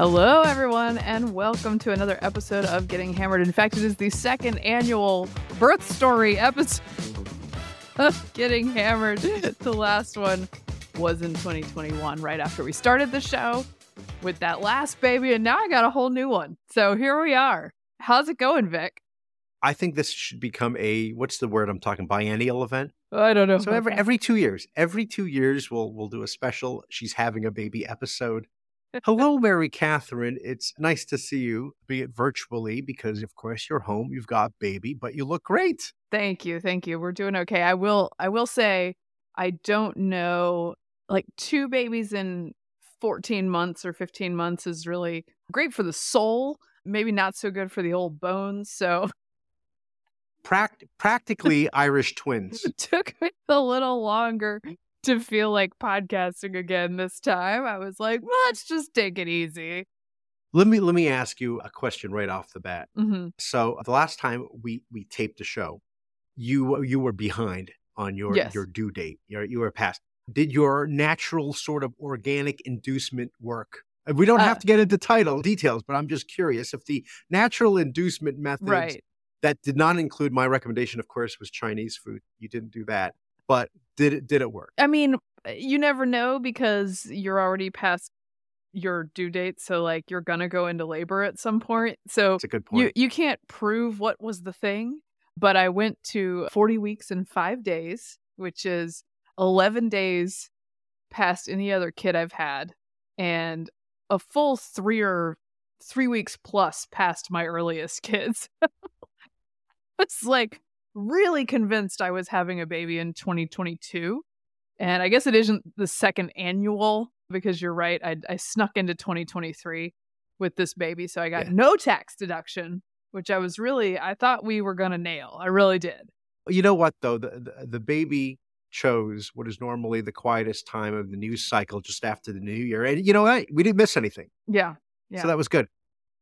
Hello, everyone, and welcome to another episode of Getting Hammered. In fact, it is the second annual birth story episode of Getting Hammered. The last one was in 2021, right after we started the show with that last baby, and now I got a whole new one. So here we are. How's it going, Vic? I think this should become a what's the word I'm talking biennial event. I don't know. So every every two years, every two years we'll we'll do a special. She's having a baby episode. Hello, Mary Katharine. It's nice to see you, be it virtually, because of course you're home. You've got baby, but you look great. Thank you, thank you. We're doing okay. I will. I will say, I don't know. Like two babies in 14 months or 15 months is really great for the soul. Maybe not so good for the old bones. So Pract- practically Irish twins. it took me a little longer to feel like podcasting again this time. I was like, let's just take it easy. Let me let me ask you a question right off the bat. hmm So the last time we we taped the show, you you were behind on your Yes. your due date. You you were past. Did your natural sort of organic inducement work? We don't have Uh, to get into title details, but I'm just curious if the natural inducement methods Right. that did not include my recommendation, of course, was Chinese food. You didn't do that, but did it did it work? I mean, eh, you never know because you're already past your due date. So, like, you're going to go into labor at some point. So, it's a good point. you, you can't prove what was the thing. But I went to 40 weeks and five days, which is 11 days past any other kid I've had, and a full three or three weeks plus past my earliest kids. it's like really convinced I was having a baby in 2022. And I guess it isn't the second annual because you're right. I, I snuck into 2023 with this baby. So I got Yeah. no tax deduction, which I was really, I thought we were going to nail. I really did. you know what though the, the the baby chose what is normally the quietest time of the news cycle just after the new year and you know what we didn't miss anything Yeah. Yeah. so that was good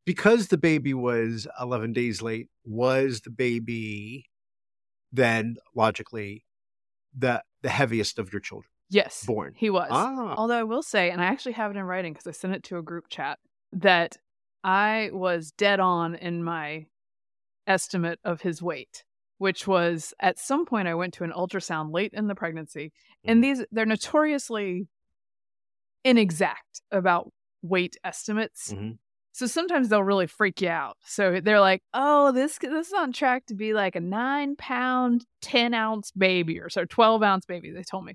because the baby was 11 days late was the baby then logically the the heaviest of your children yes. born He was. ah Although I will say, and I actually have it in writing because I sent it to a group chat, that I was dead on in my estimate of his weight, which was at some point I went to an ultrasound late in the pregnancy, and Mhm. these they're notoriously inexact about weight estimates. Mhm. So sometimes they'll really freak you out. So they're like, "Oh, this this is on track to be like a nine pound, ten ounce baby, or so twelve ounce baby." They told me,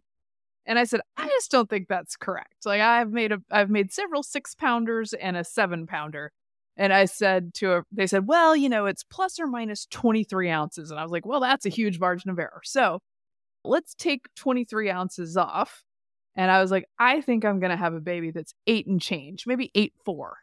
and I said, "I just don't think that's correct. Like I've made a I've made several six pounders and a seven pounder." And I said to a, they said, "Well, you know, it's plus or minus twenty three ounces." And I was like, "Well, that's a huge margin of error." So let's take twenty three ounces off. And I was like, I think I'm gonna have a baby that's eight and change, maybe eight four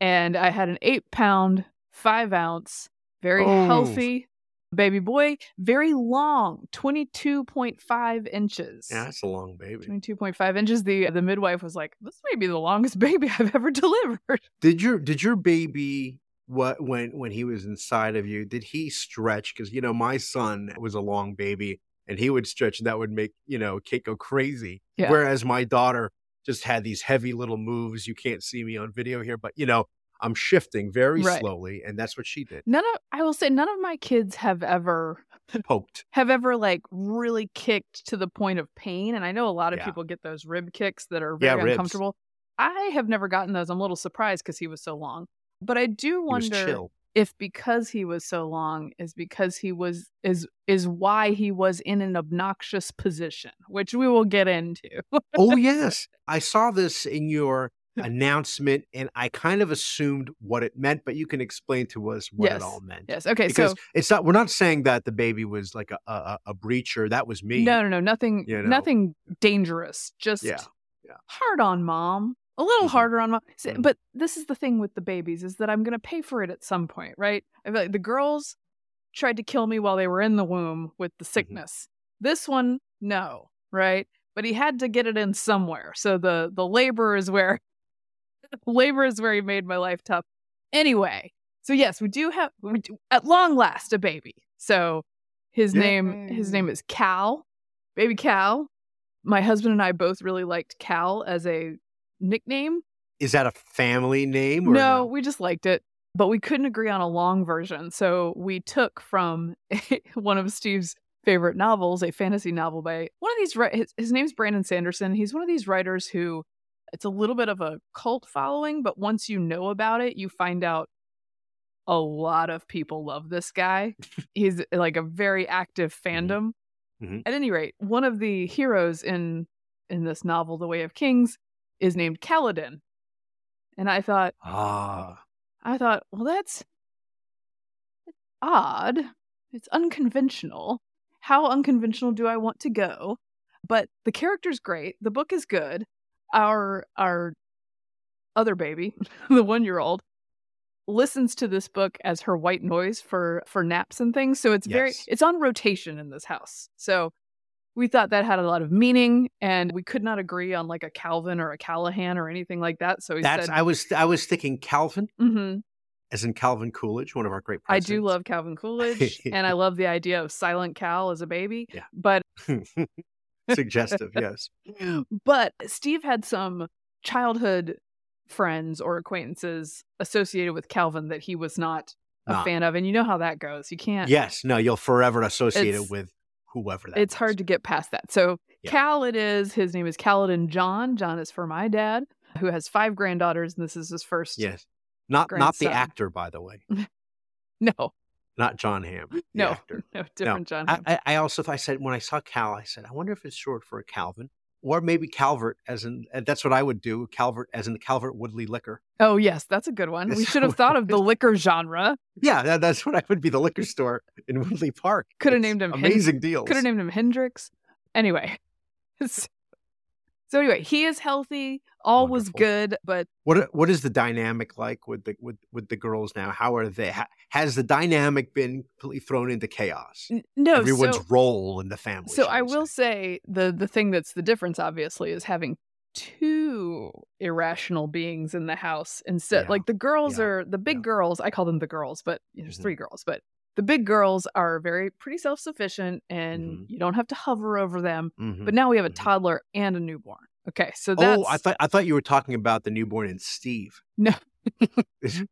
and I had an eight pound, five ounce, very Oh. healthy baby boy, very long, 22.5 inches. yeah that's a long baby 22.5 inches. The the midwife was like, This may be the longest baby I've ever delivered. did your did your baby what when when he was inside of you did he stretch because you know my son was a long baby and he would stretch and that would make you know kate go crazy Yeah. whereas my daughter just had these heavy little moves you can't see me on video here but you know i'm shifting very Right. slowly and that's what she did None of I will say none of my kids have ever poked have ever like really kicked to the point of pain. And I know a lot of Yeah. people get those rib kicks that are Yeah, very ribs. uncomfortable. I have never gotten those. I'm a little surprised because he was so long. But I do wonder chill if because he was so long is because he was is is why he was in an obnoxious position, which we will get into. oh yes i saw this in your announcement and i kind of assumed what it meant but you can explain to us what Yes. it all meant yes. Okay. because so it's not we're not saying that the baby was like a a, a breacher that was me no, no, no, nothing, you know. nothing dangerous. Just Yeah, yeah. hard on mom. A little Mhm. harder on mom. Mhm. But this is the thing with the babies is that I'm going to pay for it at some point, right? I feel like the girls tried to kill me while they were in the womb with the sickness. This one, no, right? But he had to get it in somewhere. So the the labor is where labor is where he made my life tough. Anyway, so yes, we do have we do, at long last a baby. So his name his name is Cal, baby Cal. My husband and I both really liked Cal as a nickname Is that a family name? Or No, we just liked it, but we couldn't agree on a long version. So we took from one of Steve's favorite novels, a fantasy novel by one of these. His, his name's Brandon Sanderson. He's one of these writers who it's a little bit of a cult following, but once you know about it, you find out a lot of people love this guy. He's like a very active fandom. Mhm. At any rate, one of the heroes in in this novel, The Way of Kings, is named Kaladin. And I thought, Ah, I thought, well, that's odd. It's unconventional. How unconventional do I want to go? But the character's great. The book is good. Our our other baby, the one year old, listens to this book as her white noise for for naps and things. So it's very it's on rotation in this house. So we thought that had a lot of meaning, and we could not agree on like a Calvin or a Callahan or anything like that. So we that's said, I was I was thinking Calvin, Mhm. as in Calvin Coolidge, one of our great presidents. I do love Calvin Coolidge, and I love the idea of Silent Cal as a baby. Yeah. But suggestive. Yes, but Steve had some childhood friends or acquaintances associated with Calvin that he was not a fan of, and you know how that goes. You can't. yes. No, you'll forever associate it with whoever that. it's was. hard to get past that. So Yeah. Cal, it is. His name is Kaladin John. John is for my dad, who has five granddaughters, and this is his first. Yes, not not the actor, by the way, No, not Jon Hamm. no, actor. no, different John. I, Hamm. I, I also I said when I saw Cal, I said I wonder if it's short for a Calvin or maybe Calvert, as in and that's what I would do. Calvert, as in the Calvert Woodley liquor. oh yes, that's a good one. We should have thought of the liquor genre. Yeah, that, that's what I would be. The liquor store in Woodley Park. Coulda named him Hen- amazing deals. Could have named him Hendrix. Anyway. So anyway, he is healthy. All was good, but What what is the dynamic like with the with with the girls now? How are they? Ha, has the dynamic been completely thrown into chaos? n- no. Everyone's so, role in the family. so I will say. say the the thing that's the difference, obviously, is having two irrational beings in the house instead. Yeah, Like the girls yeah, are the big yeah. girls. I call them the girls, but there's Mhm. three girls. But the big girls are very pretty self sufficient, and Mhm. you don't have to hover over them. Mhm. But now we have a Mhm. toddler and a newborn. Okay, so that's oh, I thought I thought you were talking about the newborn and Steve. No.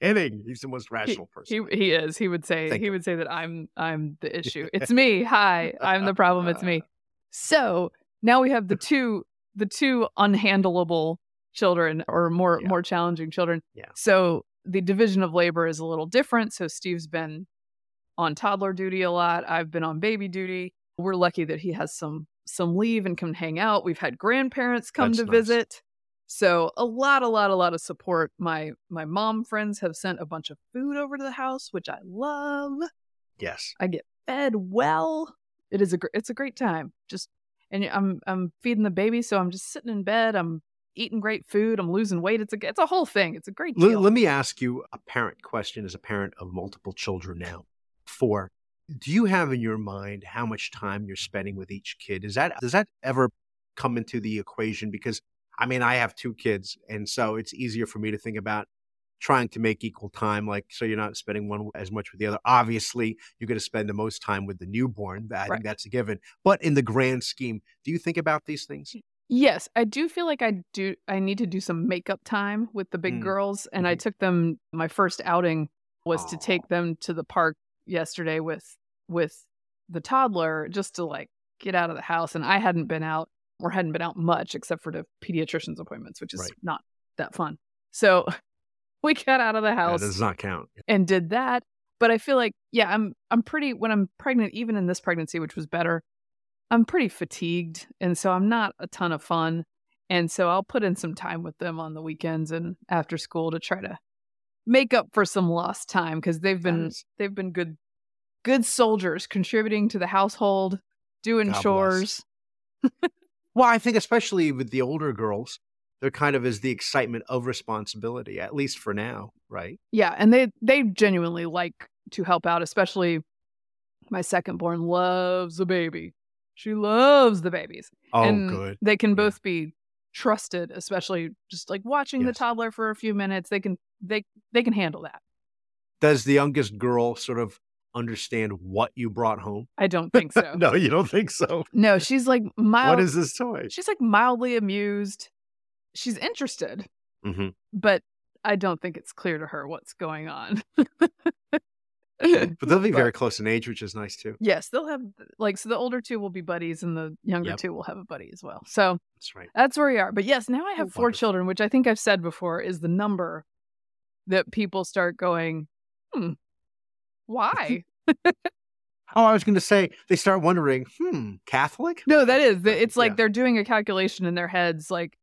Kidding. He's the most rational person. He he is. He would say Thank he you. would say that I'm I'm the issue. It's me. Hi, I'm the problem. It's me. So now we have the two the two unhandleable children or more Yeah. more challenging children. Yeah. So the division of labor is a little different. So Steve's been on toddler duty a lot. I've been on baby duty. We're lucky that he has some some leave and come hang out. We've had grandparents come That's to nice. visit. So a lot, a lot, a lot of support. My my mom friends have sent a bunch of food over to the house, which I love. yes. I get fed well. It is a gr- it's a great time. Just and I'm I'm feeding the baby, so I'm just sitting in bed. I'm eating great food. I'm losing weight. It's a it's a whole thing. It's a great Let, deal. let me ask you a parent question as a parent of multiple children now. Four. Do you have in your mind how much time you're spending with each kid? Is that does that ever come into the equation? Because I mean, I have two kids, and so it's easier for me to think about trying to make equal time, like so you're not spending one as much with the other. Obviously, you're going to spend the most time with the newborn. I Right. think that's a given. But in the grand scheme, do you think about these things? Yes, I do feel like I do. I need to do some makeup time with the big Mm. girls, and I Mhm. took them. My first outing was to take them to the park yesterday with with the toddler, just to like get out of the house. And I hadn't been out or hadn't been out much except for the pediatrician's appointments, which is Right. not that fun. So we got out of the That house does not count. and did that. But I feel like, yeah, I'm I'm pretty when I'm pregnant, even in this pregnancy, which was better, I'm pretty fatigued. And so I'm not a ton of fun. And so I'll put in some time with them on the weekends and after school to try to make up for some lost time because they've been they've been good good soldiers contributing to the household, doing God chores. Well, I think especially with the older girls, there kind of is the excitement of responsibility, at least for now, right? Yeah, and they they genuinely like to help out, especially my second born loves a baby. She loves the babies. Oh, and good. They can Yeah. both be trusted, especially just like watching the toddler for a few minutes. They can they they can handle that. Does the youngest girl sort of understand what you brought home? I don't think so. no, you don't think so. No, she's like mild. What is this toy? she's like mildly amused. she's interested, hmm but I don't think it's clear to her what's going on. But they'll be very close in age, which is nice too. Yes, they'll have like so the older two will be buddies and the younger Yep. two will have a buddy as well. So That's right. that's where we are. But yes, now I have Oh, four wonderful. children, which I think I've said before is the number that people start going, hmm, why? Oh, I was going to say they start wondering, hmm, Catholic? no, that is. It's like Yeah. they're doing a calculation in their heads like,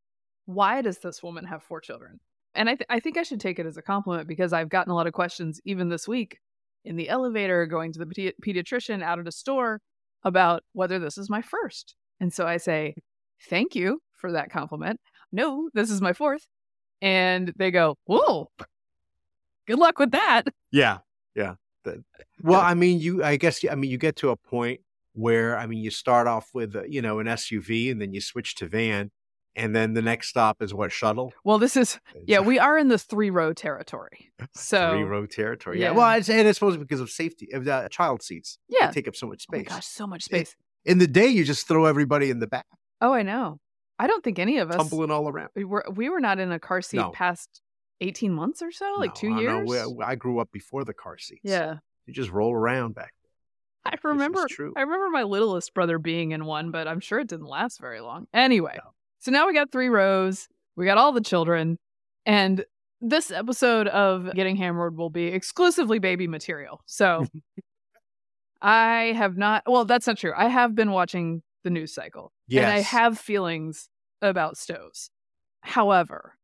why does this woman have four children? And I, th- I think I should take it as a compliment because I've gotten a lot of questions even this week in the elevator, going to the pedi- pediatrician out at a store about whether this is my first. And so I say, thank you for that compliment. No, this is my fourth. And they go, whoa, good luck with that. Yeah, yeah. The- well, I mean, you. I guess. I mean, you get to a point where I mean, you start off with uh, you know an SUV, and then you switch to van, and then the next stop is what shuttle. Well, this is, yeah, we are in the three row territory. So, three row territory. Yeah. yeah. Well, it's, and it's supposed to be because of safety of the child seats. They yeah. take up so much Oh my space. gosh, so much space. In the day, you just throw everybody in the back, Oh, I know. I don't think any of us tumbling all around. we were we were not in a car seat No. past 18 months or so, like No, 2 I know. years. We- I grew up before the car seats. yeah. You just roll around back. then. I remember. I remember my littlest brother being in one, but I'm sure it didn't last very long. Anyway, No. so now we got three rows. We got all the children and this episode of Getting Hammered will be exclusively baby material. So I have not well, that's not true. I have been watching the news cycle. Yes. And I have feelings about stoves. However,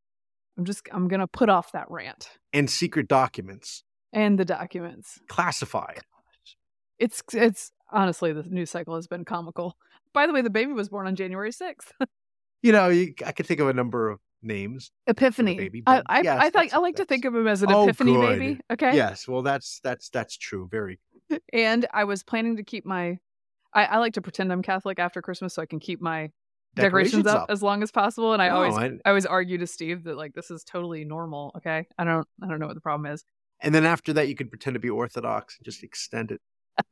I'm just I'm gonna put off that rant and secret documents and the documents. classified. It's it's honestly the news cycle has been comical. By the way, the baby was born on January sixth. You know, you, I could think of a number of names. Epiphany. baby, I I, yes, I think I like to think of him as an Oh, epiphany good. baby. Okay. Yes, well, that's that's that's true. Very. And I was planning to keep my. I, I like to pretend I'm Catholic after Christmas so I can keep my decorations, up, as long as possible. And I No, always and, I always argue to Steve that like this is totally normal. Okay. I don't I don't know what the problem is. and then after that, you could pretend to be Orthodox and just extend it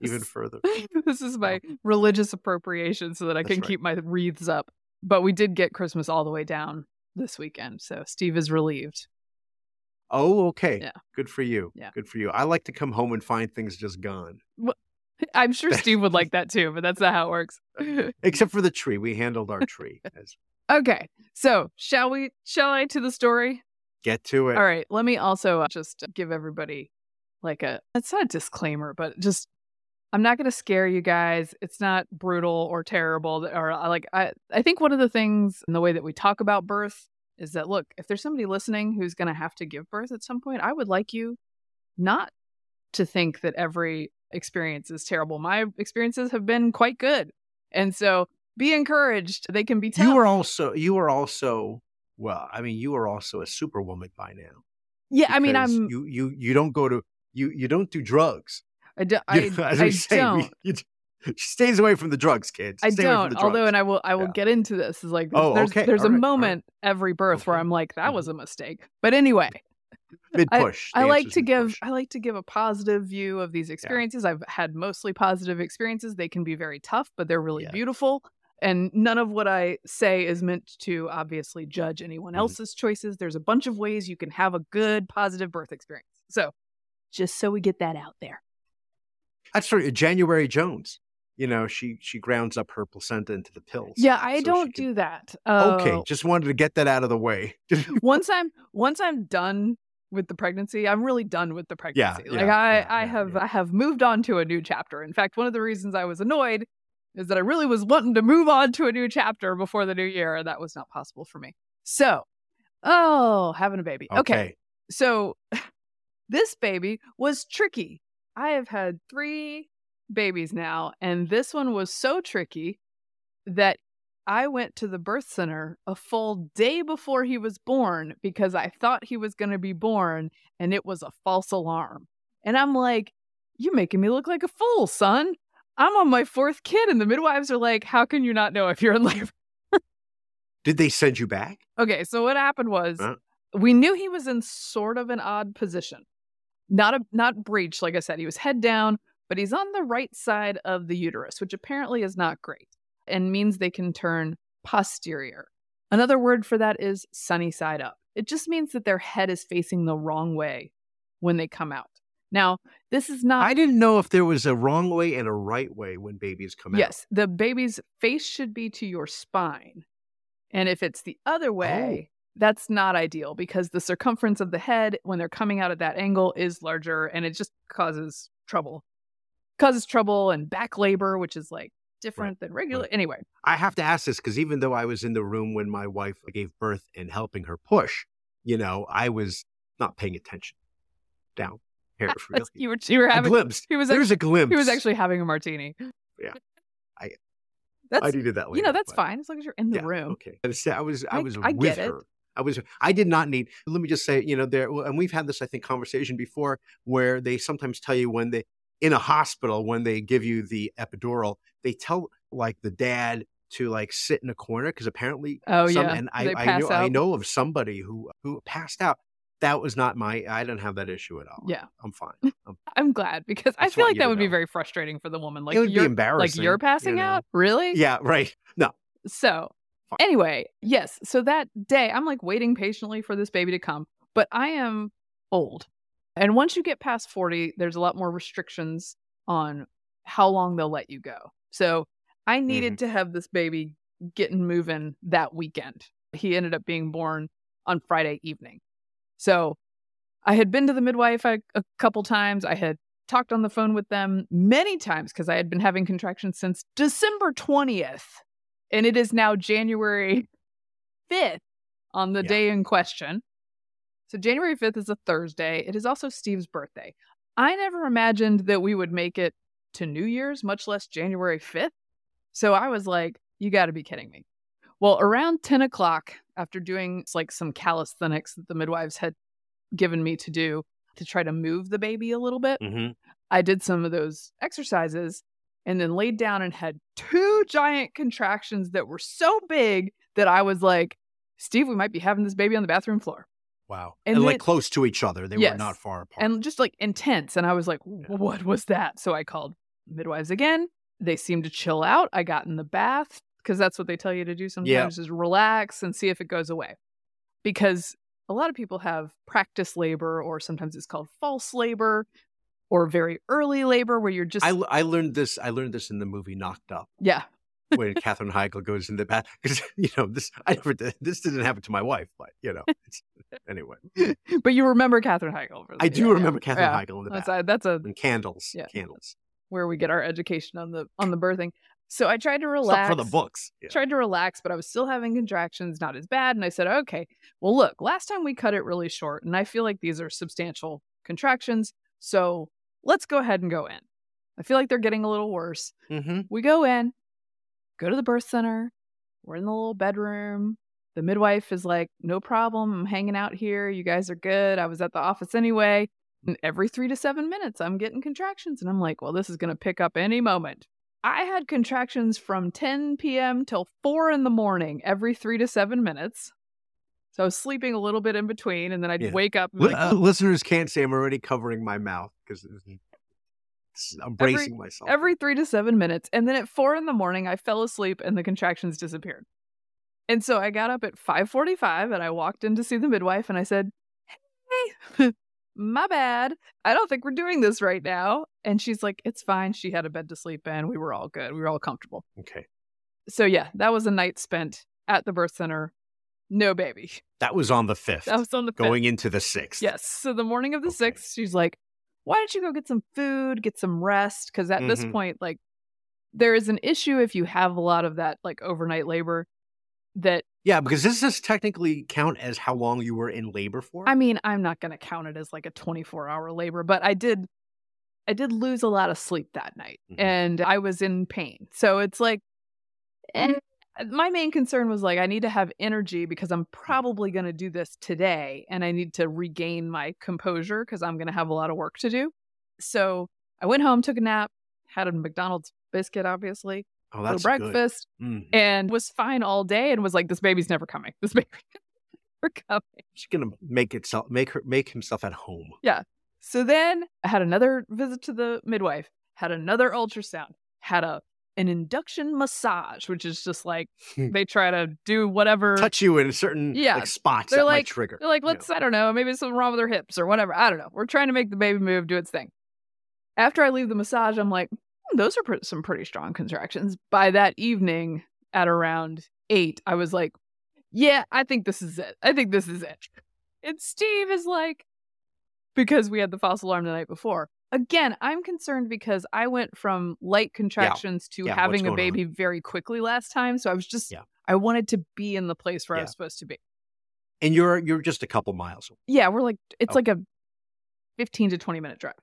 even further. this is my religious appropriation so that I can right. keep my wreaths up. But we did get Christmas all the way down this weekend, so Steve is relieved. Oh, okay. Yeah. Good for you. Yeah. Good for you. I like to come home and find things just gone, I'm sure Steve would like that too, but that's not how it works. except for the tree. We handled our tree. As, okay, so shall we? Shall I to the story? get to it. All right. Let me also uh, just give everybody like a. It's not a disclaimer, but just I'm not going to scare you guys. It's not brutal or terrible or uh, like I. I think one of the things in the way that we talk about birth is that look, if there's somebody listening who's going to have to give birth at some point, I would like you not to think that every experience is terrible. My experiences have been quite good, and so be encouraged. They can be tough. You were also you were also well. I mean, you were also a superwoman by now. yeah. I mean, I'm. you you you don't go to you you don't do drugs. I, do, You I, know, as I we say, don't. you- she stays away from the drugs, kids. I Stay don't. Although, and I will, I will Yeah. get into this. Is like, Oh, there's, okay. there's All a right. All right. moment every birth where I'm like, that Mhm. was a mistake. But anyway, mid push. I like to give, I like to give a positive view of these experiences. I've had mostly positive experiences. They can be very tough, but they're really Yes. beautiful. And none of what I say is meant to obviously judge anyone Mhm. else's choices. There's a bunch of ways you can have a good, positive birth experience. So, just so we get that out there. That's for January Jones. You know, she she grounds up her placenta into the pills. Yeah, I so don't can- do that. Okay, Oh. just wanted to get that out of the way. once I'm once I'm done with the pregnancy, I'm really done with the Yeah, pregnancy. like yeah, I, yeah, I yeah, have yeah. I have moved on to a new chapter. In fact, one of the reasons I was annoyed is that I really was wanting to move on to a new chapter before the new year, and that was not possible for me. So, oh, having a baby. okay. So this baby was tricky. I have had three babies now, and this one was so tricky that I went to the birth center a full day before he was born because I thought he was going to be born and it was a false alarm. And I'm like, You're making me look like a fool, son. I'm on my fourth kid, and the midwives are like, How can you not know if you're in labor? Did they send you back? Okay, so what happened was Huh? we knew he was in sort of an odd position. Not a not breech, like I said, he was head down, but he's on the right side of the uterus, which apparently is not great and means they can turn posterior. Another word for that is sunny side up. It just means that their head is facing the wrong way when they come out. Now, this is not. I didn't know if there was a wrong way and a right way when babies come out. Yes, the baby's face should be to your spine. And if it's the other Oh. way, that's not ideal because the circumference of the head when they're coming out at that angle is larger and it just causes trouble. Causes trouble and back labor, which is like different than regular. Anyway, I have to ask this because even though I was in the room when my wife gave birth and helping her push, you know, I was not paying attention down here. Really. you were you were a having glimpse. he was There's a glimpse. he was actually having a martini. Yeah. I- That's I needed that later. you know that's but- fine as long as you're in the Yeah, room. Okay. I was I was, I I- was I with get it. I was I did not need let me just say, you know, there and we've had this I think conversation before where they sometimes tell you when they in a hospital when they give you the epidural, they tell like the dad to like sit in a corner because apparently Oh some, yeah, and I, I know I know of somebody who who passed out. That was not my I didn't have that issue at all. Yeah. I'm fine. I'm, I'm glad because I feel like that would be very frustrating for the woman. Like it would you're like embarrassing. you're you passing know? out, really? Yeah, right. No. So, Fine. anyway, yes. So that day, I'm like waiting patiently for this baby to come, but I am old. And once you get past 40, there's a lot more restrictions on how long they'll let you go. So, I needed Mm-hmm. to have this baby getting moving that weekend. He ended up being born on Friday evening. So, I had been to the midwife a, a couple times. I had talked on the phone with them many times because I had been having contractions since December 20th. And it is now January 5th on the Yeah. day in question. So January 5th is a Thursday. It is also Steve's birthday. I never imagined that we would make it to New Year's, much less January 5th. So I was like, you got to be kidding me. Well, around 10 o'clock, after doing like some calisthenics that the midwives had given me to do to try to move the baby a little bit, Mm-hmm. I did some of those exercises and then laid down and had two giant contractions that were so big that I was like, Steve, we might be having this baby on the bathroom floor. Wow. And And, then- like close to each other. They Yes. were not far apart. And just like intense. And I was like, what was that? So I called midwives again. They seemed to chill out. I got in the bath because that's what they tell you to do sometimes is relax and see if it goes away. Because a lot of people have practice labor or sometimes it's called false labor or very early labor where you're just I, I learned this. I learned this in the movie Knocked Up yeah when Katherine Heigl goes in the bath because you know this. I never did, this didn't happen to my wife, but you know. It's, anyway, but you remember Katherine Heigl. For I do yeah, remember Katherine yeah. Heigl in the That's bath a, that's a and candles. Yeah. Candles. where we get our education on the on the birthing. So I tried to relax for the books. Yeah. Tried to relax, but I was still having contractions, not as bad. And I said, okay, well, look, last time we cut it really short, and I feel like these are substantial contractions. So let's go ahead and go in. I feel like they're getting a little worse. Mm-hmm. We go in, go to the birth center. We're in the little bedroom. The midwife is like, no problem. I'm hanging out here. You guys are good. I was at the office anyway. And every three to seven minutes, I'm getting contractions. And I'm like, well, this is going to pick up any moment. I had contractions from 10 p.m. till 4 in the morning every three to seven minutes. So I was sleeping a little bit in between, and then I'd Yeah. wake up like, uh, listeners can't say I'm already covering my mouth because I'm Every- bracing myself. every three to seven minutes. And then at four in the morning, I fell asleep and the contractions disappeared. And so I got up at 545 and I walked in to see the midwife and I said, Hey, my bad. I don't think we're doing this right now. And she's like, It's fine. She had a bed to sleep in. We were all good. We were all comfortable. okay, So yeah, that was a night spent at the birth center. No baby. that was on the fifth, That was on the fifth. going into the sixth. Yes. So the morning of the Okay. 6th, she's like, why don't you go get some food, get some rest? Because at this Mhm. point, like, there is an issue if you have a lot of that, like, overnight labor that, yeah, because this does technically count as how long you were in labor for. I mean, I'm not going to count it as like a 24 hour labor, but I did, I did lose a lot of sleep that night Mhm. and I was in pain. So it's like, eh, my main concern was like, I need to have energy because I'm probably going to do this today and I need to regain my composure because I'm going to have a lot of work to do. So I went home, took a nap, had a McDonald's biscuit, obviously, oh, for that's breakfast. Mm. and was fine all day and was like, this baby's never coming. This baby never coming. She's gonna make itself make her make himself at home. Yeah. So then I had another visit to the midwife, had another ultrasound, had a an induction massage, which is just like Hmm. they try to do whatever. Touch you in certain Yeah, like spots they're like- trigger. They're like, you know. let's, I don't know, maybe something wrong with their hips or whatever. I don't know. We're trying to make the baby move, do its thing. After I leave the massage, I'm like, "Hmm, those are some pretty strong contractions. By that evening, at around eight, I was like, yeah, I think this is it. I think this is it. And Steve is like, because we had the false alarm the night before. Again, I'm concerned because I went from light contractions to Yeah, having a going on? baby very quickly last time. So I was just, Yeah. I wanted to be in the place where I was supposed to be. and you're you're just a couple miles. away. Yeah, we're like it's Oh. like a 15 to 20 minute drive.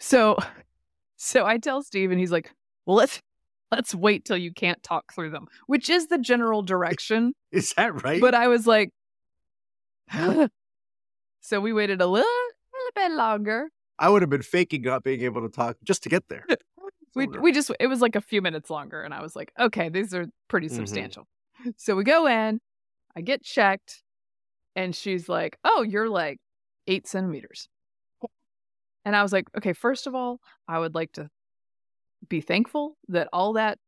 So so I tell Steve and he's like, "Well, let's let's wait till you can't talk through them," which is the general direction, Is that right? but I was like So we waited a little, little bit longer. I would have been faking not being able to talk just to get there. We we just it was like a few minutes longer and I was like, "Okay, these are pretty Mhm. substantial." So we go in, I get checked, and she's like, "Oh, you're like eight centimeters." And I was like, "Okay, first of all, I would like to be thankful that all that,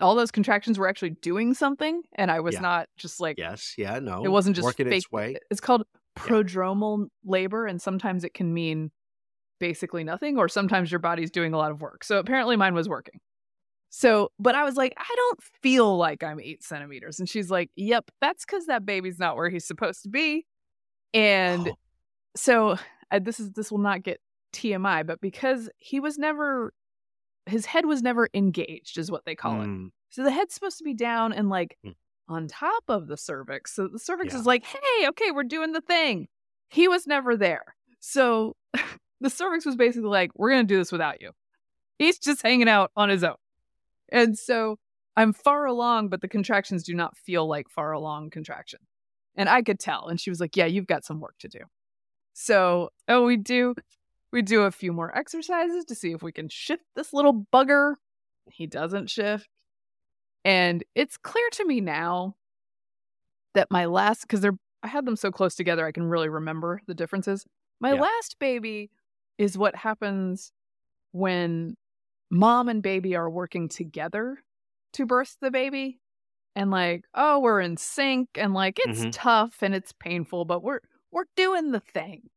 all those contractions were actually doing something, and I was Yeah. not just like yes, yeah, no. it wasn't just working fake. its way. It's called prodromal labor, and sometimes it can mean basically nothing, or sometimes your body's doing a lot of work. So apparently mine was working. So, but I was like, I don't feel like I'm eight centimeters. And she's like, Yep, that's because that baby's not where he's supposed to be. And Oh, so uh, this is this will not get TMI, but because he was never his head was never engaged, is what they call it. mm, So the head's supposed to be down and like Mm. on top of the cervix. So the cervix Yeah. is like, hey, okay, we're doing the thing. He was never there. So the cervix was basically like, we're going to do this without you. He's just hanging out on his own. And so I'm far along, but the contractions do not feel like far along contraction. And I could tell. And she was like, yeah, you've got some work to do. So, oh, we do. We do a few more exercises to see if we can shift this little bugger. He doesn't shift. And it's clear to me now that my last, because they're, I had them so close together, I can really remember the differences. My Yeah. last baby is what happens when mom and baby are working together to birth the baby. And like, oh, we're in sync and like it's Mhm. tough and it's painful, but we're we're doing the thing.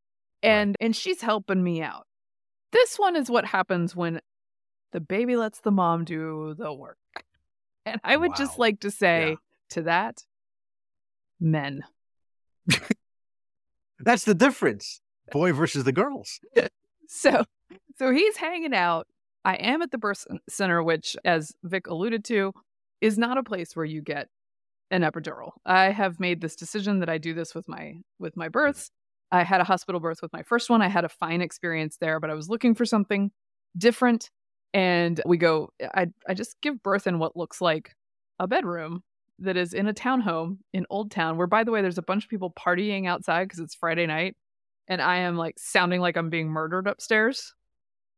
And and she's helping me out. This one is what happens when the baby lets the mom do the work. And I would just like to say Yeah. to that, men. That's the difference. Boy versus the girls. So so he's hanging out. I am at the birth center, which, as Vic alluded to, is not a place where you get an epidural. I have made this decision that I do this with my with my births. I had a hospital birth with my first one. I had a fine experience there, but I was looking for something different. And we go, I I just give birth in what looks like a bedroom that is in a townhome in Old Town, where by the way, there's a bunch of people partying outside because it's Friday night. And I am like sounding like I'm being murdered upstairs.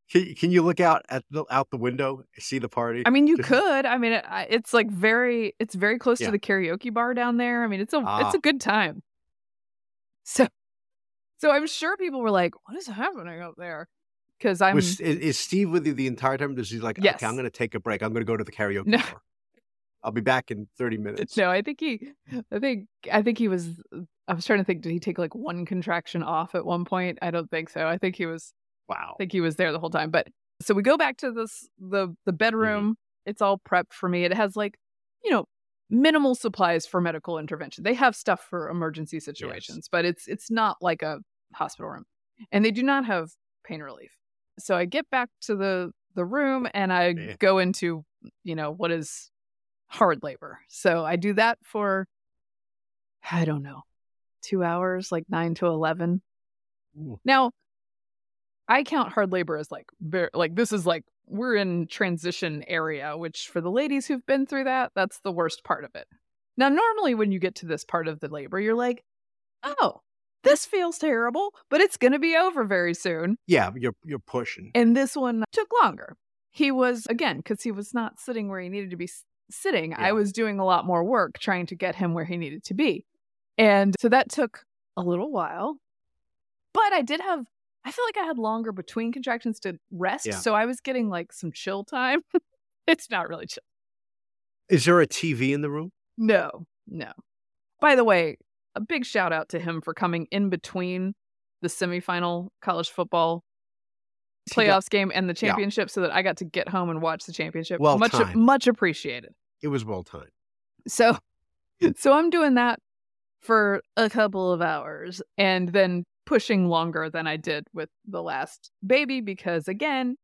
Can, can you look out at the out the window, see the party? I mean, you Just- could. I mean, it, it's like very, it's very close Yeah. to the karaoke bar down there. I mean, it's a, Ah. it's a good time. So, so I'm sure people were like, "What is happening up there?" Because I'm Was, is, is Steve with you the entire time? Does he like, Yes. okay, I'm going to take a break. I'm going to go to the karaoke No. bar. I'll be back in 30 minutes. no. I think he, I think, I think he was. I was trying to think. Did he take like one contraction off at one point? I don't think so. I think he was. Wow. I think he was there the whole time. But so we go back to this the the mm-hmm. bedroom. It's all prepped for me. It has like, you know, minimal supplies for medical intervention. They have stuff for emergency situations, but it's it's not like a hospital room. And they do not have pain relief. So I get back to the the room and I Yeah. go into, you know, what is hard labor. So I do that for I don't know, 2 hours, like 9 to 11. Ooh. Now, I count hard labor as like like this is like we're in transition area, which for the ladies who've been through that, that's the worst part of it. Now, normally when you get to this part of the labor, you're like, "Oh, this feels terrible, but it's going to be over very soon." Yeah, you're you're pushing. And this one took longer. He was again because he was not sitting where he needed to be sitting. Yeah. I was doing a lot more work trying to get him where he needed to be. And so that took a little while. But I did have I feel like I had longer between contractions to rest, Yeah. so I was getting like some chill time it's not really chill. Is there a TV in the room? No, no. By the way, a big shout out to him for coming in between the semifinal college football playoffs game and the Yeah. championship so that I got to get home and watch the championship. Well much timed. much appreciated. It was well timed. So so I'm doing that for a couple of hours and then pushing longer than I did with the last baby because again,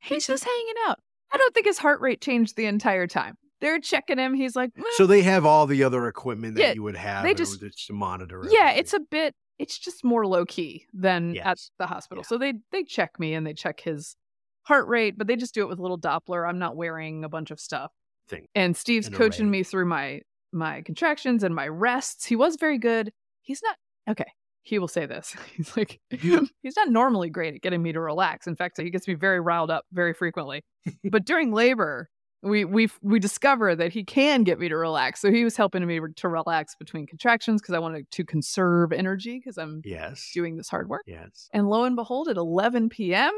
he's just hanging out. I don't think his heart rate changed the entire time. They're checking him. He's like, "Eh." So they have all the other equipment that Yeah, you would have. they just- to monitor. yeah, it's a bit. It's just more low key than at the hospital. Yeah. So they they check me and they check his heart rate, but they just do it with a little Doppler. I'm not wearing a bunch of stuff. Thing. And Steve's An coaching array. me through my my contractions and my rests. He was very good. He's not okay. He will say this. He's like he's not normally great at getting me to relax. In fact, he gets me very riled up very frequently. but during labor, we we we discover that he can get me to relax. So he was helping me to relax between contractions because I wanted to conserve energy because I'm yes. doing this hard work. Yes. And lo and behold, at 11 p.m.,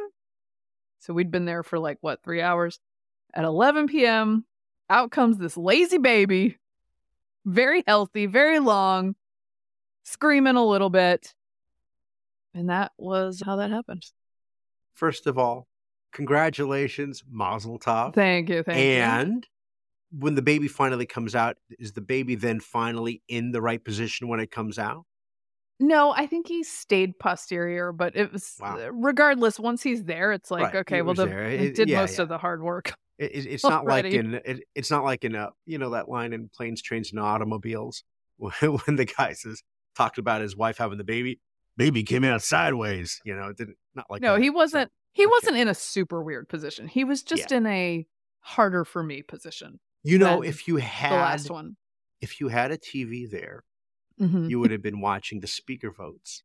so we'd been there for like what three hours. At 11 p.m., out comes this lazy baby, very healthy, very long, screaming a little bit, and that was how that happened. First of all, congratulations, Mazel Tov. Thank you, thank you. and when the baby finally comes out, is the baby then finally in the right position when it comes out? No, I think he stayed posterior, but it was Wow. regardless. Once he's there, it's like Right, okay, he well, the, there. It- did yeah, most yeah. of the hard work. It, it- it's not like in it, it's not like in a you know that line in planes, trains, and automobiles when, when the guy says talked about his wife having the baby. Baby came out sideways. You know, it didn't not like no, that. he wasn't. He wasn't in a super weird position. He was just in a harder for me position. You know, if you had The last one. if you had a TV there, Mhm. you would have been watching the speaker votes.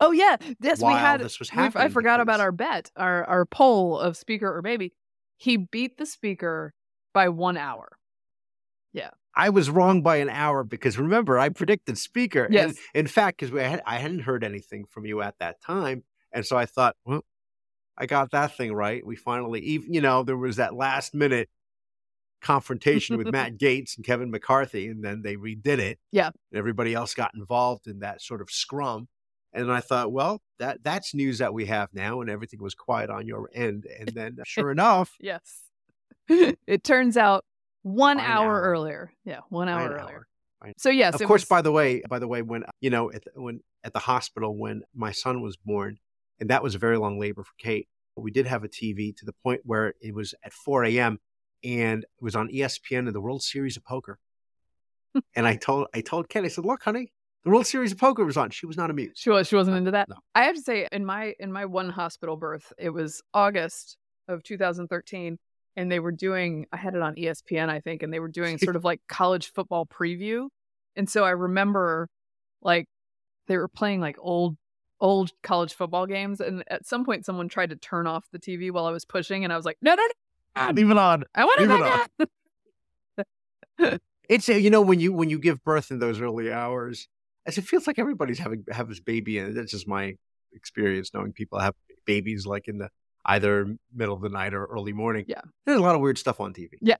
Oh yeah, yes, we had. this was we- I happening forgot about our bet, our our poll of speaker or baby. He beat the speaker by one hour. Yeah. I was wrong by an hour because remember I predicted speaker. And Yes. in fact, because had, I hadn't heard anything from you at that time, and so I thought, well, I got that thing right. We finally, even you know, there was that last minute confrontation with Matt Gaetz and Kevin McCarthy, and then they redid it. Yeah. and everybody else got involved in that sort of scrum. And I thought, well, that that's news that we have now, and everything was quiet on your end. And then, uh, sure enough, Yes. it turns out one hour, hour. earlier. Yeah, one hour an earlier. hour. So yes, of course was- by the way by the way when you know at the, when at the hospital when my son was born and that was a very long labor for kate But we did have a tv to the point where it was at 4 a.m and it was on espn in the world series of poker and i told i told kate i said look honey the world series of poker was on she was not amused She was. She wasn't into that. No. I have to say, in my in my one hospital birth, it was August of 2013, and they were doing. I had it on E ESPN, I think, and they were doing sort of like college football preview. And so I remember, like, they were playing like old old college football games, and at some point, someone tried to turn off the TV while I was pushing, and I was like, no, no, no, leave it on I want to Leave it on. it's you know when you when you give birth in those early hours as it feels like everybody's having have this baby and that's just my experience knowing people have babies like in the either middle of the night or early morning Yeah. there's a lot of weird stuff on tv Yeah.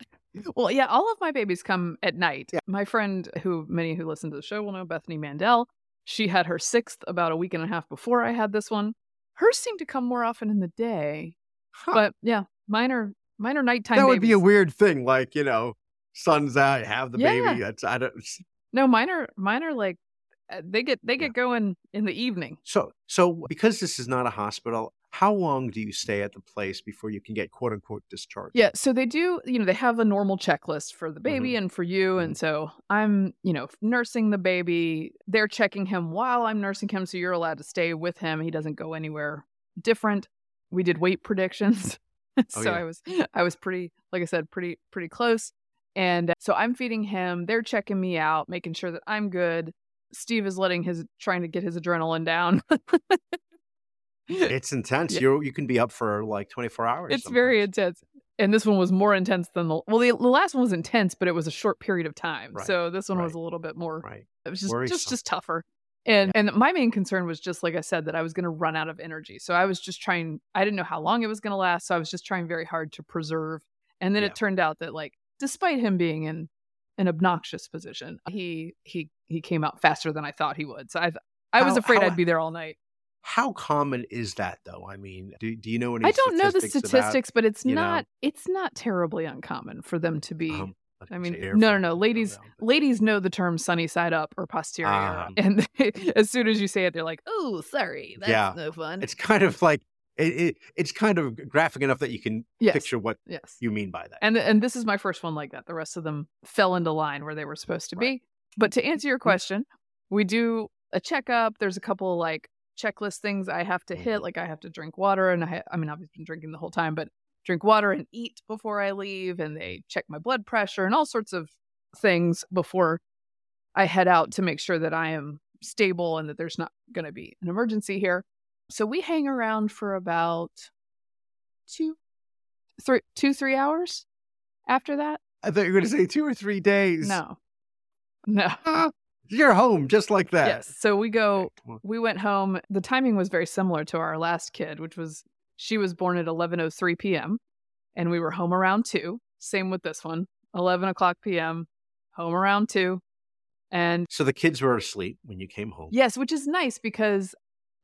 Well, yeah, all of my babies come at night. Yeah. My friend, who many who listen to the show will know, Bethany Mandel, she had her sixth about a week and a half before I had this one. Hers seem to come more often in the day, Huh. but yeah, mine are mine are nighttime. that would be a weird thing like you know sun's out have the Yeah. baby that's i don't no. Mine are mine are like Uh, they get they get going in the evening. so so because this is not a hospital how long do you stay at the place before you can get quote unquote discharged Yeah, so they do, you know, they have a normal checklist for the baby mm-hmm. and for you. Mm-hmm. And so I'm, you know, nursing the baby. They're checking him while I'm nursing him. So you're allowed to stay with him. He doesn't go anywhere different. We did weight predictions. Oh, so Oh, yeah. I was I was pretty, like I said, pretty, pretty close. And uh, so I'm feeding him. They're checking me out, making sure that I'm good. Steve is letting his trying to get his adrenaline down. it's intense Yeah. you you can be up for like 24 hours It's very intense. And this one was more intense than the well, the, the last one was intense, but it was a short period of time. Right, So this one was a little bit more. right It was just just Worrisome. just tougher. And and my main concern was just like I said that I was going to run out of energy. So I was just trying. I didn't know how long it was going to last. So I was just trying very hard to preserve And then Yeah. it turned out that like despite him being in an obnoxious position, he he he came out faster than I thought he would. So I I was How- afraid how- I'd be there all night. How common is that, though? I mean, do, do you know any? I don't know the statistics statistics, but it's you know? not it's not terribly uncommon for them to be um, I mean, no, no, no. Ladies, down, but- ladies know the term sunny side up or posterior, Ah. and as soon as you say it, they're like, "Oh, sorry, that's Yeah. no fun." It's kind of like it, it. It's kind of graphic enough that you can yes, picture what yes. you mean by that. And and this is my first one like that. The rest of them fell into line where they were supposed to Right. be. But to answer Mm-hmm. your question, we do a checkup. There's a couple like checklist things I have to hit. Mhm. Like I have to drink water, and I, I mean I've been drinking the whole time, but drink water and eat before I leave, and they check my blood pressure and all sorts of things before I head out to make sure that I am stable and that there's not going to be an emergency here. So we hang around for about two, three, two, three hours after that. I thought you were going to say two or three days. No, no. Ah, you're home just like that. Yes. So we go. We went home. The timing was very similar to our last kid, which was she was born at 11:03 p.m. and we were home around two. Same with this one, 11 o'clock p.m. Home around two, and So the kids were asleep when you came home. Yes, which is nice because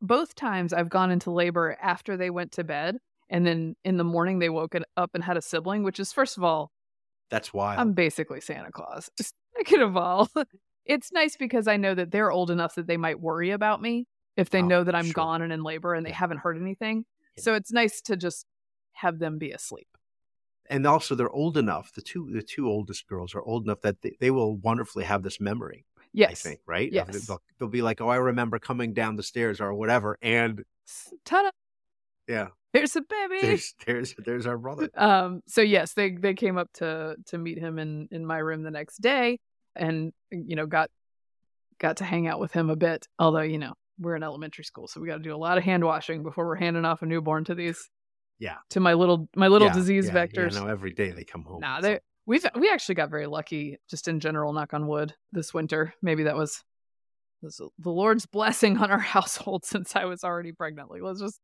both times I've gone into labor after they went to bed. And then in the morning, they woke up and had a sibling, which is, first of all, That's wild. I'm basically Santa Claus. Second could evolve. it's nice because I know that they're old enough that they might worry about me if they Oh, know that I'm sure. gone and in labor and they haven't heard anything. Yeah. So it's nice to just have them be asleep. and also they're old enough. The two the two oldest girls are old enough that they, they will wonderfully have this memory. Yes. I think, right? Yes. They'll, they'll be like, "Oh, I remember coming down the stairs or whatever," and Ta-da! Yeah, There's a baby. there's there's there's our brother. um so yes they they came up to to meet him in in my room the next day and you know got got to hang out with him a bit although you know we're in elementary school so we got to do a lot of hand washing before we're handing off a newborn to these Yeah. to my little my little Yeah, disease yeah, vectors Yeah, no, every day they come home. nah so- they we've we actually got very lucky just in general knock on wood this winter maybe that was was the lord's blessing on our household since i was already pregnant like let's just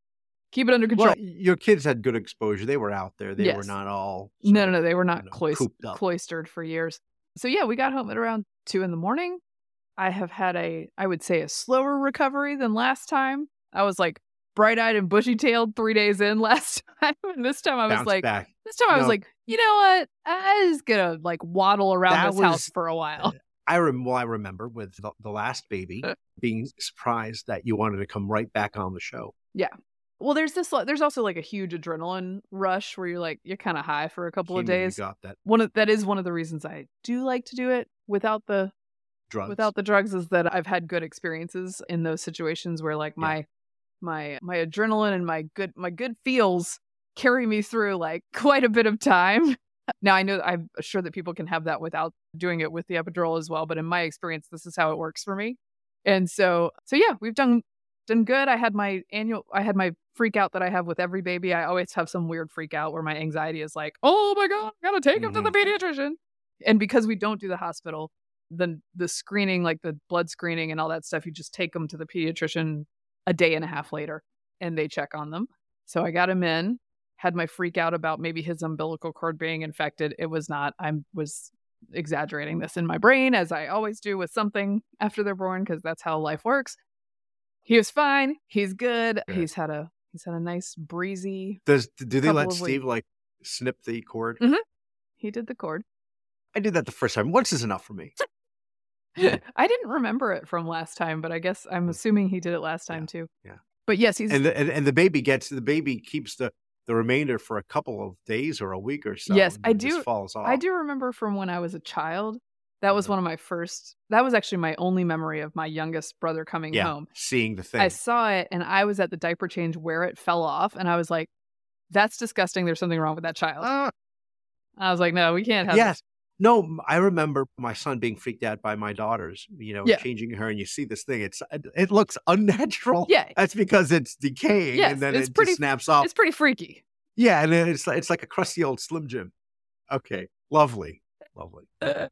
keep it under control Well, your kids had good exposure. They were out there. They were not all. No, no, no. They were not know, clois- cooped up. cloistered for years. So yeah, we got home at around two in the morning. I have had a, I would say, a slower recovery than last time. I was like bright eyed and bushy tailed three days in last time, and this time I was Bounce like, back. this time I was like, you know what? I'm just gonna like waddle around That this house for a while. I rem- well, I remember with the, the last baby Uh. being surprised that you wanted to come right back on the show. Well, there's this. There's also like a huge adrenaline rush where you're like you're kind of high for a couple of days. got that One of that is one of the reasons I do like to do it without the drugs. without the drugs is that I've had good experiences in those situations where like Yeah. my my my adrenaline and my good my good feels carry me through like quite a bit of time. Now I know I'm sure that people can have that without doing it with the epidural as well, but in my experience this is how it works for me. And so so yeah, we've done done good. I had my annual I had my freak out that I have with every baby. I always have some weird freak out where my anxiety is like, "Oh my god, I got to take him to the mm-hmm. pediatrician." And because we don't do the hospital, the the screening, like the blood screening and all that stuff, you just take them to the pediatrician a day and a half later, and they check on them. So I got him in, had my freak out about maybe his umbilical cord being infected. It was not. I was exaggerating this in my brain as I always do with something after they're born because that's how life works. He was fine. He's good. Good. He's had a he's had a nice breezy. Does do they let Steve like snip the cord? Mhm. He did the cord. I did that the first time. Once is enough for me. I didn't remember it from last time, but I guess I'm assuming he did it last time too. yeah. But yes, he's And the, and, and the baby gets the baby keeps the the remainder for a couple of days or a week or so. Yes, I do- Falls off. I do remember from when I was a child. That was one of my first. That was actually my only memory of my youngest brother coming Yeah, home. seeing the thing. I saw it and I was at the diaper change where it fell off, and I was like, "That's disgusting. There's something wrong with that child." Ah, I was like, "No, we can't have." yes. No, I remember my son being freaked out by my daughters, you know, Yeah. changing her, and you see this thing. It's it, it looks unnatural. Yeah, That's because it's decaying, Yes, and then it's it pretty- snaps off. it's pretty freaky. Yeah, and then it's like- it's like a crusty old Slim Jim. Okay, lovely, lovely.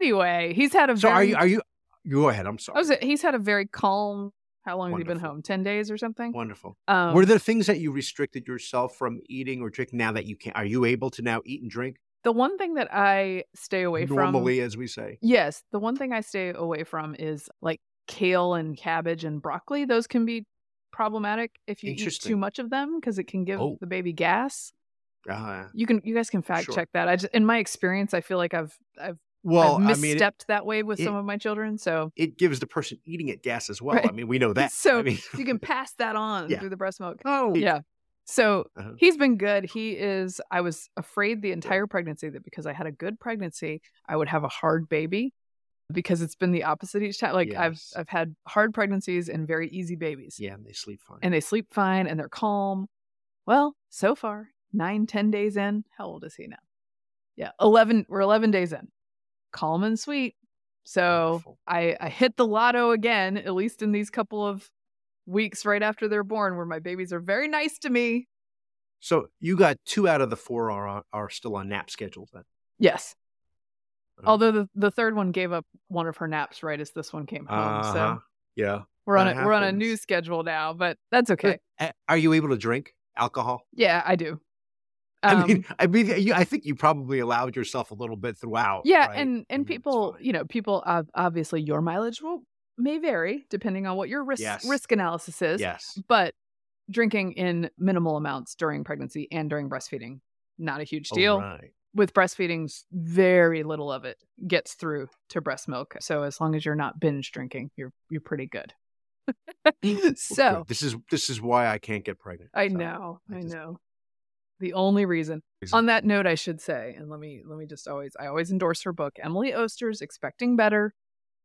anyway, he's had a So very. are you? Are you? You go ahead. I'm sorry. Was, he's had a very calm How long has he been home? 10 days or something? Wonderful. Um, Were there things that you restricted yourself from eating or drinking now that you can? Are you able to now eat and drink the one thing that I stay away from. normally, as we say? Yes, the one thing I stay away from is like kale and cabbage and broccoli. Those can be problematic if you eat too much of them because it can give Oh. the baby gas. Uh, You can you guys can fact Sure. check that. I just in my experience, I feel like I've I've, well, I've I mean, it, misstepped that way with it- some of my children. So it gives the person eating it gas as well. I mean, we know that. So, I mean, you can pass that on Yeah. through the breast milk. oh, Yeah. So Uh-huh. he's been good. He is. I was afraid the entire pregnancy that because I had a good pregnancy, I would have a hard baby, because it's been the opposite each time. Like I've I've had hard pregnancies and very easy babies, Yeah, and they sleep fine. and they sleep fine and they're calm. Well, so far, nine ten days in. How old is he now? Yeah, eleven. We're eleven days in. Calm and sweet. So I I hit the lotto again. At least in these couple of weeks right after they're born, where my babies are very nice to me. so you got two out of the four are on- are still on nap schedules then. Yes. Uh-huh. Although the, the third one gave up one of her naps right as this one came home. Uh-huh. So Yeah. we're on a we're on a new schedule now, but that's okay. Are you able to drink alcohol? Yeah, I do. I mean, Um, I mean, you, I think you probably allowed yourself a little bit throughout. yeah, right? and I and mean, people, you know, people ob- obviously your mileage will may vary depending on what your risk Yes. risk analysis is. Yes. But drinking in minimal amounts during pregnancy and during breastfeeding, not a huge deal. All right. With breastfeeding, very little of it gets through to breast milk. So as long as you're not binge drinking, you're you're pretty good. So this is this is why I can't get pregnant. I So, know, I I, just- know. The only reason. Reason. On that note, I should say, and let me let me just always I always endorse her book, Emily Oster's Expecting Better.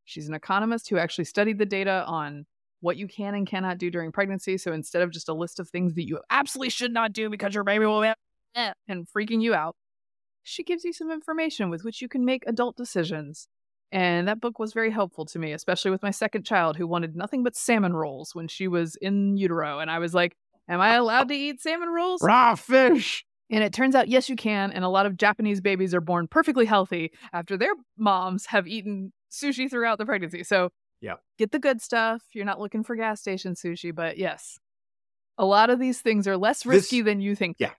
She's an economist who actually studied the data on what you can and cannot do during pregnancy. So instead of just a list of things that you absolutely should not do because your baby will be and freaking you out, she gives you some information with which you can make adult decisions. And that book was very helpful to me, especially with my second child who wanted nothing but salmon rolls when she was in utero. And I was like, Am I allowed to eat salmon rolls? raw fish. And it turns out, yes, you can. And a lot of Japanese babies are born perfectly healthy after their moms have eaten sushi throughout the pregnancy. So, Yeah. get the good stuff. You're not looking for gas station sushi, but yes, a lot of these things are less risky than you think. Yeah.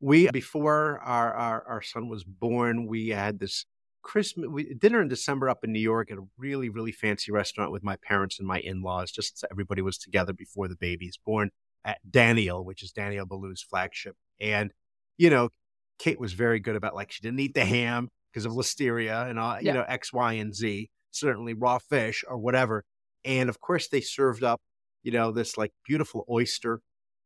We before our, our our son was born, we had this Christmas we, dinner in December up in New York at a really really fancy restaurant with my parents and my in laws. Just so everybody was together before the baby's born at Daniel, which is Daniel Boulud's flagship. And you know, Kate was very good about like she didn't eat the ham because of listeria and all, you know X, Y, and Z. Certainly raw fish or whatever. And of course, they served up you know this like beautiful oyster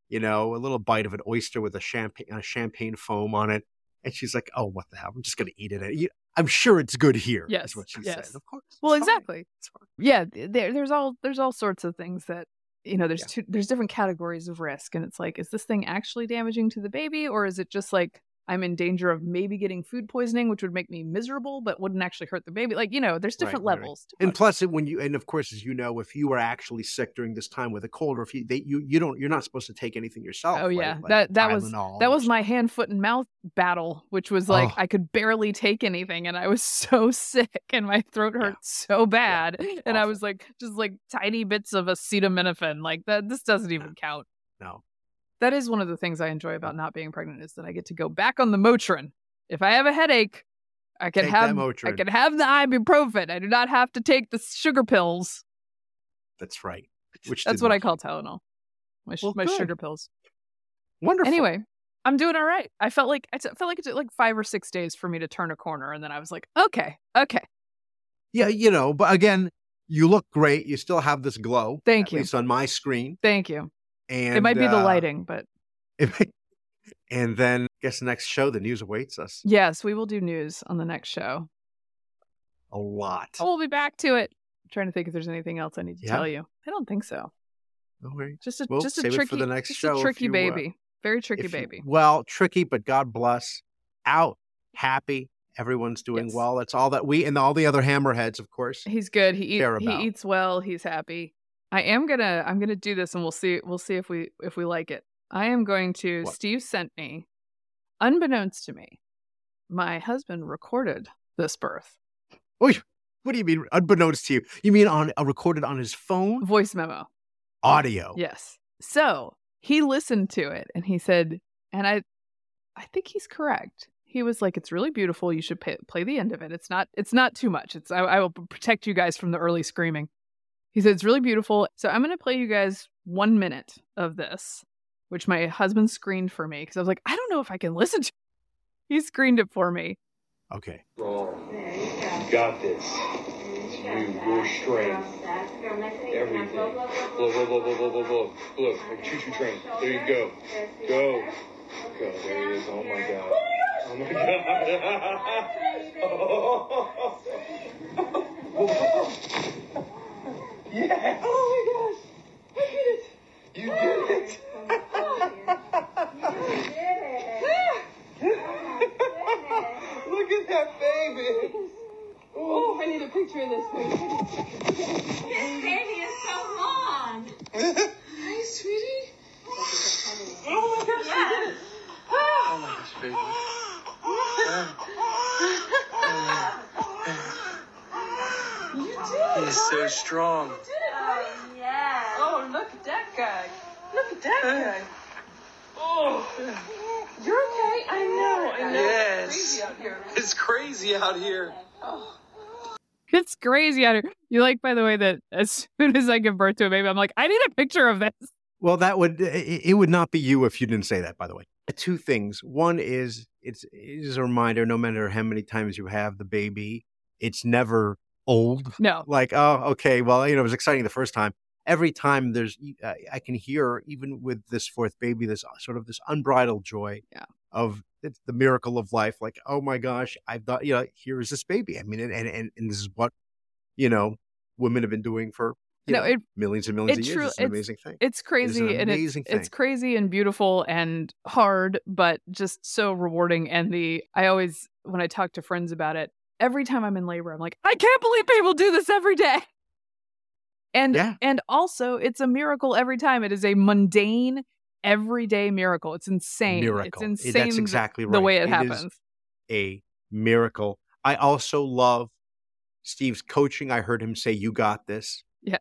you know, a little bite of an oyster with a champagne, a champagne foam on it. And she's like, "Oh, what the hell? I'm just going to eat it. I'm sure it's good here." is Yes, what she yes. said. Of course. Well, fine, exactly. Yeah, there, there's all there's all sorts of things that you know. There's Yeah. two, there's different categories of risk, and it's like, is this thing actually damaging to the baby, or is it just like I'm in danger of maybe getting food poisoning, which would make me miserable, but wouldn't actually hurt the baby? Like you know, there's Right, different right, right. levels. to And plus, when you and of course, as you know, if you were actually sick during this time with a cold, or if you they, you you don't, you're not supposed to take anything yourself. Oh yeah, Like that that was that was my hand, foot, and mouth battle, which was like Oh. I could barely take anything, and I was so sick, and my throat hurt Yeah. so bad, and I was like just like tiny bits of acetaminophen. Like that, this doesn't even count. no. That is one of the things I enjoy about not being pregnant is that I get to go back on the Motrin. If I have a headache, I can Take have I can have the ibuprofen. I do not have to take the sugar pills. That's right. Which That's what I call Tylenol. My Well, my good. sugar pills. Wonderful. Anyway, I'm doing all right. I felt like I t- felt like it took like five or six days for me to turn a corner, and then I was like, okay, okay, yeah, you know, but again, you look great. You still have this glow. Thank you. at least on my screen. thank you. And it might be the uh, lighting, but and then, I guess the next show, the news awaits us. yes, we will do news on the next show. A lot. Oh, we'll be back to it. I'm trying to think if there's anything else I need to Yeah. tell you. I don't think so. No worries. Just a Well, just a it for the next just show a tricky you, uh, baby. Very tricky you- baby. well, tricky, but God bless. Out, happy. Everyone's doing Yes. well. That's all that we and all the other hammerheads, of course. He's good. He eat, he eats well. He's happy. I am gonna I'm gonna do this and we'll see we'll see if we if we like it. I am going to What? Steve sent me, unbeknownst to me, my husband recorded this birth. What do you mean, unbeknownst to you? You mean on uh, recorded on his phone? Voice memo. audio. Yes. So he listened to it and he said, and I, I think he's correct. He was like, "It's really beautiful. You should pay, play the end of it. It's not. It's not too much. It's. I, I will protect you guys from the early screaming." He said, "It's really beautiful." So I'm going to play you guys one minute of this, which my husband screened for me because I was like, I don't know if I can listen to. He screened it for me. Okay. Strong. You got this. It's you, your strength. Everything. Look, look, look, look, look, look, look. Look, like choo choo train. There you go. Go. Go. There he is. Oh my god. Oh my oh, god. yeah. Oh my gosh. I did it. You did it. Oh Look at that baby. Oh, I need a picture of this baby. This baby is so long. Hi, sweetie. Oh my gosh, Yes. you did it. Ah. Oh my gosh, baby. You did it. He's so strong. You did it, buddy. Oh, yes. Oh, look at that guy. Look at that guy. Oh, You're okay. I know. I know. Yes. It's crazy out here. it's crazy out here. Oh. It's crazy out here. You like, by the way, that as soon as I give birth to a baby, I'm like, I need a picture of this. Well, that would it it would not be you if you didn't say that. By the way, two things. One is it's it is a reminder. No matter how many times you have the baby, it's never old. No. Like, oh, okay. Well, you know, it was exciting the first time. Every time there's, I I can hear even with this fourth baby, this uh, sort of this unbridled joy Yeah. of it's the miracle of life. Like, oh my gosh, I've got, you know, here is this baby. I mean, and and and this is what, you know, women have been doing for you No, know, it millions and millions it of years. true- it's an it's- amazing thing. it's crazy an and it's amazing it's crazy and beautiful and hard, but just so rewarding. And the I always when I talk to friends about it, every time I'm in labor, I'm like, I can't believe people do this every day. And Yeah. and also it's a miracle every time. It is a mundane, everyday miracle. It's insane. miracle. It's Eh, insane That's exactly right. the way it happens. a miracle. I also love Steve's coaching. I heard him say, "You got this." Yeah.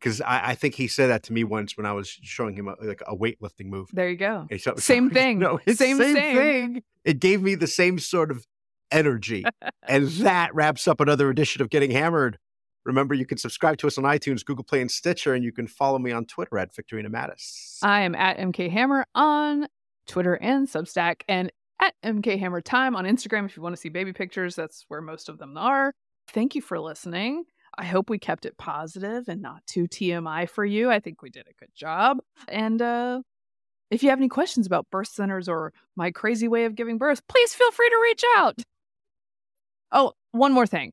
Because I, I think he said that to me once when I was showing him a, like a weightlifting move. There you go. So- Same thing. No, same, same. thing. It gave me the same sort of energy. and that wraps up another edition of Getting Hammered. Remember, you can subscribe to us on iTunes, Google Play, and Stitcher, and you can follow me on Twitter at Victorino Matus. I am at MK Hammer on Twitter and Substack, and at MK Hammer Time on Instagram. If you want to see baby pictures, that's where most of them are. Thank you for listening. I hope we kept it positive and not too TMI for you. I think we did a good job. And uh, if you have any questions about birth centers or my crazy way of giving birth, please feel free to reach out. Oh, one more thing.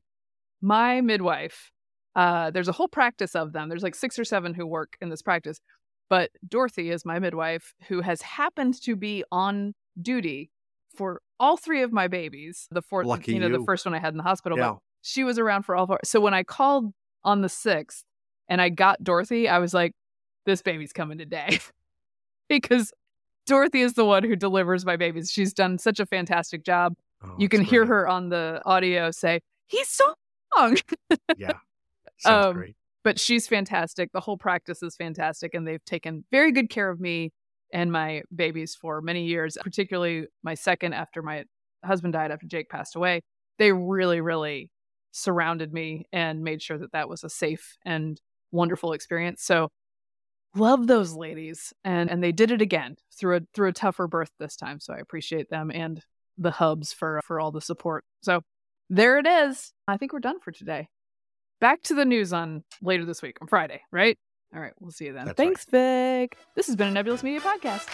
My midwife, uh, there's a whole practice of them. There's like six or seven who work in this practice. But Dorothy is my midwife who has happened to be on duty for all three of my babies. The fourth, Lucky you know, the first one I had in the hospital. Yeah. But she was around for all four. So when I called on the sixth and I got Dorothy, I was like, this baby's coming today. because Dorothy is the one who delivers my babies. She's done such a fantastic job. Oh, you can hear great. her on the audio say, he's so long. Yeah. Sounds Um, great. but she's fantastic. The whole practice is fantastic, and they've taken very good care of me and my babies for many years, particularly my second after my husband died, after Jake passed away. They really, really surrounded me and made sure that that was a safe and wonderful experience. So, love those ladies, and and they did it again through a through a tougher birth this time. So I appreciate them and the hubs for for all the support. So there it is. I think we're done for today back to the news on later this week on Friday, right? All right, we'll see you then. That's Thanks, Vic. This has been a Nebulous Media Podcast.